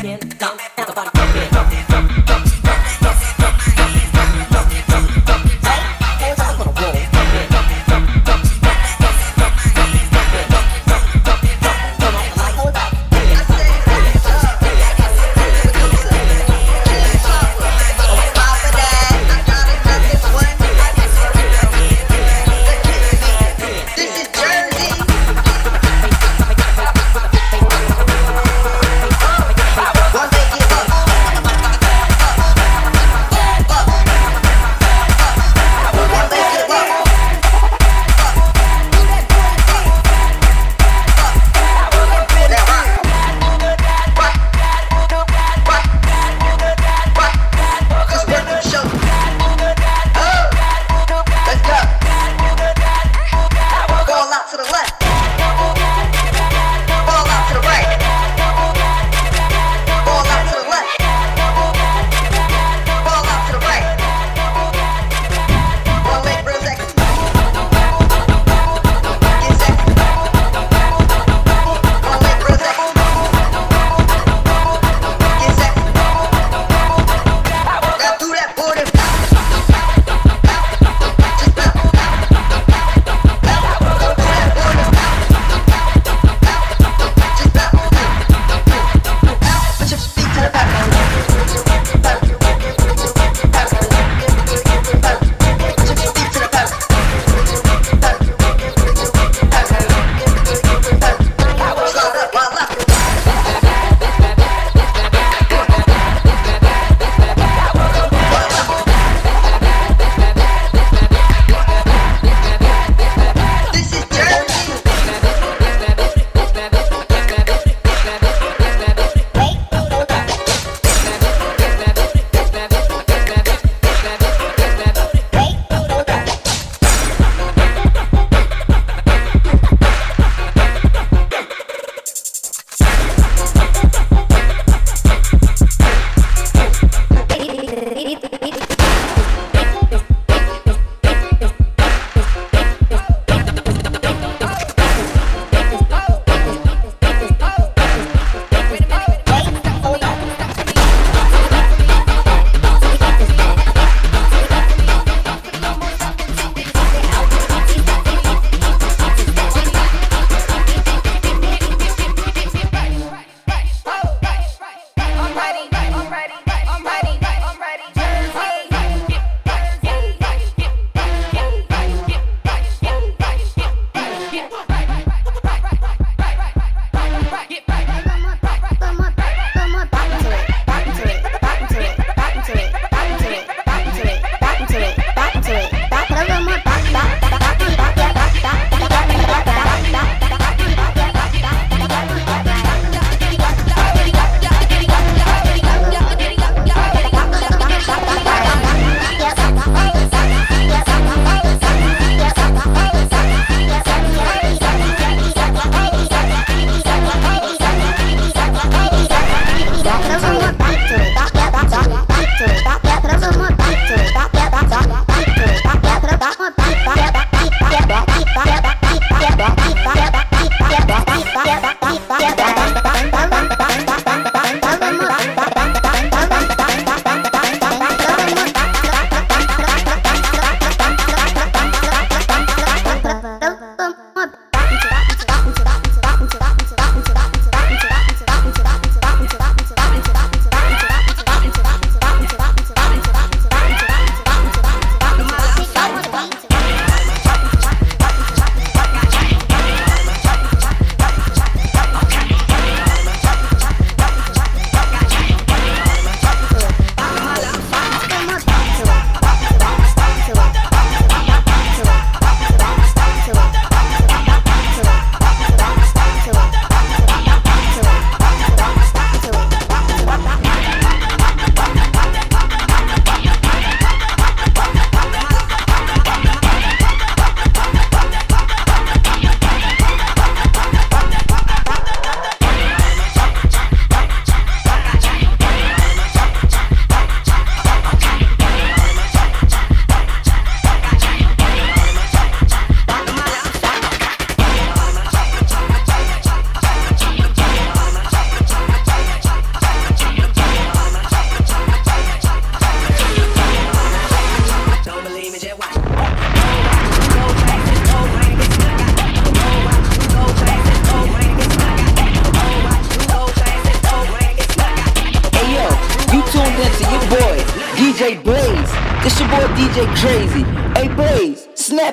sientan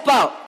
snap out.